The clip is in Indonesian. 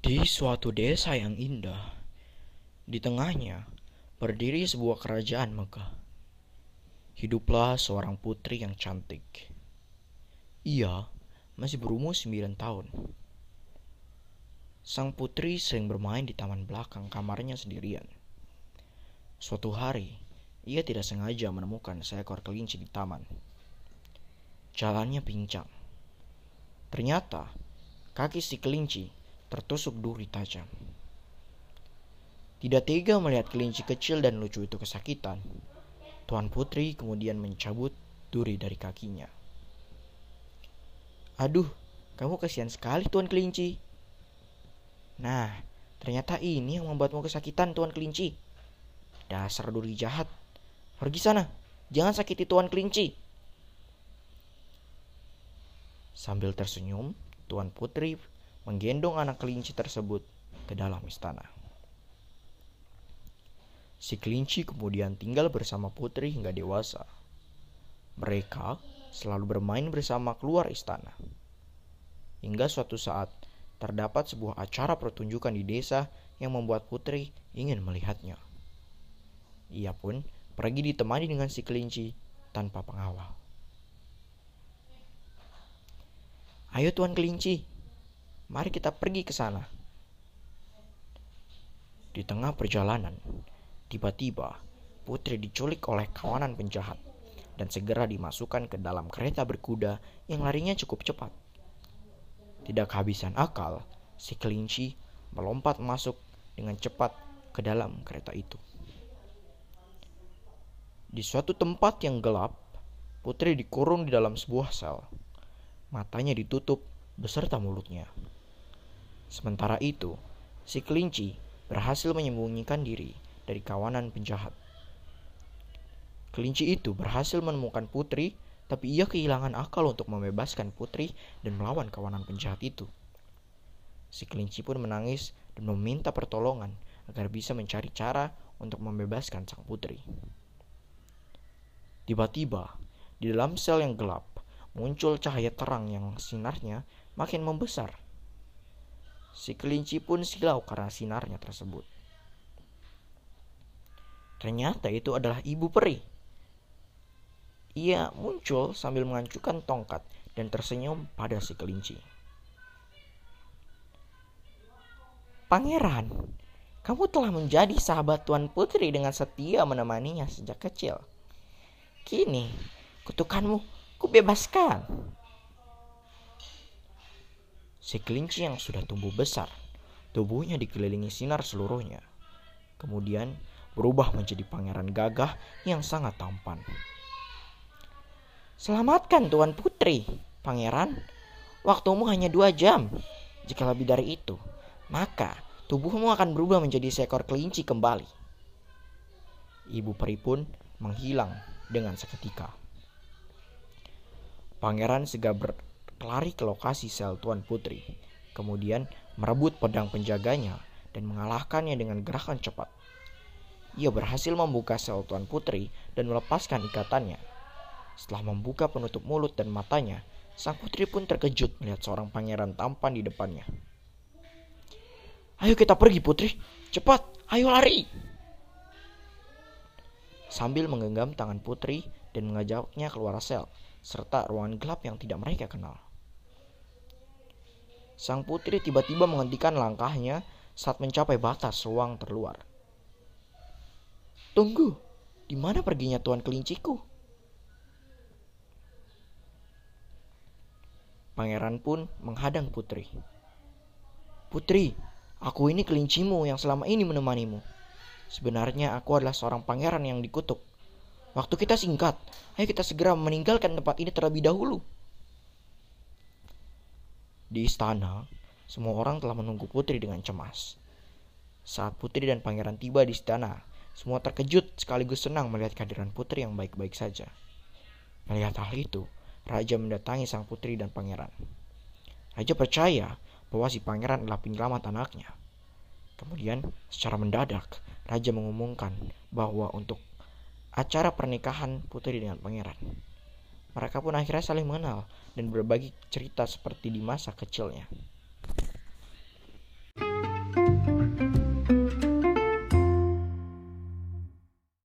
Di suatu desa yang indah, di tengahnya berdiri sebuah kerajaan megah. Hiduplah seorang putri yang cantik. Ia masih berumur sembilan tahun. Sang putri sering bermain di taman belakang kamarnya sendirian. Suatu hari, ia tidak sengaja menemukan seekor kelinci di taman. Jalannya pincang. Ternyata, kaki si kelinci tertusuk duri tajam. Tidak tega melihat kelinci kecil dan lucu itu kesakitan, Tuan Putri kemudian mencabut duri dari kakinya. Aduh, kamu kasihan sekali Tuan Kelinci. Nah, ternyata ini yang membuatmu kesakitan Tuan Kelinci. Dasar duri jahat. Pergi sana, jangan sakiti Tuan Kelinci. Sambil tersenyum, Tuan Putri menggendong anak kelinci tersebut ke dalam istana. Si kelinci kemudian tinggal bersama putri hingga dewasa. Mereka selalu bermain bersama keluar istana. Hingga suatu saat terdapat sebuah acara pertunjukan di desa yang membuat putri ingin melihatnya. Ia pun pergi ditemani dengan si kelinci tanpa pengawal. Ayo tuan kelinci, Mari kita pergi ke sana. Di tengah perjalanan, tiba-tiba putri diculik oleh kawanan penjahat dan segera dimasukkan ke dalam kereta berkuda yang larinya cukup cepat. Tidak kehabisan akal, si kelinci melompat masuk dengan cepat ke dalam kereta itu. Di suatu tempat yang gelap, putri dikurung di dalam sebuah sel. Matanya ditutup beserta mulutnya. Sementara itu, si kelinci berhasil menyembunyikan diri dari kawanan penjahat. Kelinci itu berhasil menemukan putri, tapi ia kehilangan akal untuk membebaskan putri dan melawan kawanan penjahat itu. Si kelinci pun menangis dan meminta pertolongan agar bisa mencari cara untuk membebaskan sang putri. Tiba-tiba, di dalam sel yang gelap, muncul cahaya terang yang sinarnya makin membesar Si kelinci pun silau karena sinarnya tersebut. Ternyata itu adalah ibu peri. Ia muncul sambil mengancurkan tongkat dan tersenyum pada si kelinci. Pangeran, kamu telah menjadi sahabat Tuan Putri dengan setia menemaninya sejak kecil. Kini, kutukanmu kubebaskan. Si kelinci yang sudah tumbuh besar, tubuhnya dikelilingi sinar seluruhnya. Kemudian berubah menjadi pangeran gagah yang sangat tampan. Selamatkan Tuan Putri, pangeran. Waktumu hanya dua jam. Jika lebih dari itu, maka tubuhmu akan berubah menjadi seekor kelinci kembali. Ibu peri pun menghilang dengan seketika. Pangeran segera ber lari ke lokasi sel Tuan Putri, kemudian merebut pedang penjaganya dan mengalahkannya dengan gerakan cepat. Ia berhasil membuka sel Tuan Putri dan melepaskan ikatannya. Setelah membuka penutup mulut dan matanya, sang putri pun terkejut melihat seorang pangeran tampan di depannya. Ayo kita pergi putri, cepat, ayo lari. Sambil menggenggam tangan putri dan mengajaknya keluar sel, serta ruangan gelap yang tidak mereka kenal. Sang putri tiba-tiba menghentikan langkahnya saat mencapai batas ruang terluar. Tunggu, di mana perginya tuan kelinciku? Pangeran pun menghadang putri. Putri, aku ini kelincimu yang selama ini menemanimu. Sebenarnya aku adalah seorang pangeran yang dikutuk. Waktu kita singkat, ayo kita segera meninggalkan tempat ini terlebih dahulu. Di istana, semua orang telah menunggu putri dengan cemas. Saat putri dan pangeran tiba di istana, semua terkejut sekaligus senang melihat kehadiran putri yang baik-baik saja. Melihat hal itu, raja mendatangi sang putri dan pangeran. Raja percaya bahwa si pangeran adalah penyelamat anaknya. Kemudian, secara mendadak, raja mengumumkan bahwa untuk acara pernikahan putri dengan pangeran mereka pun akhirnya saling mengenal dan berbagi cerita seperti di masa kecilnya.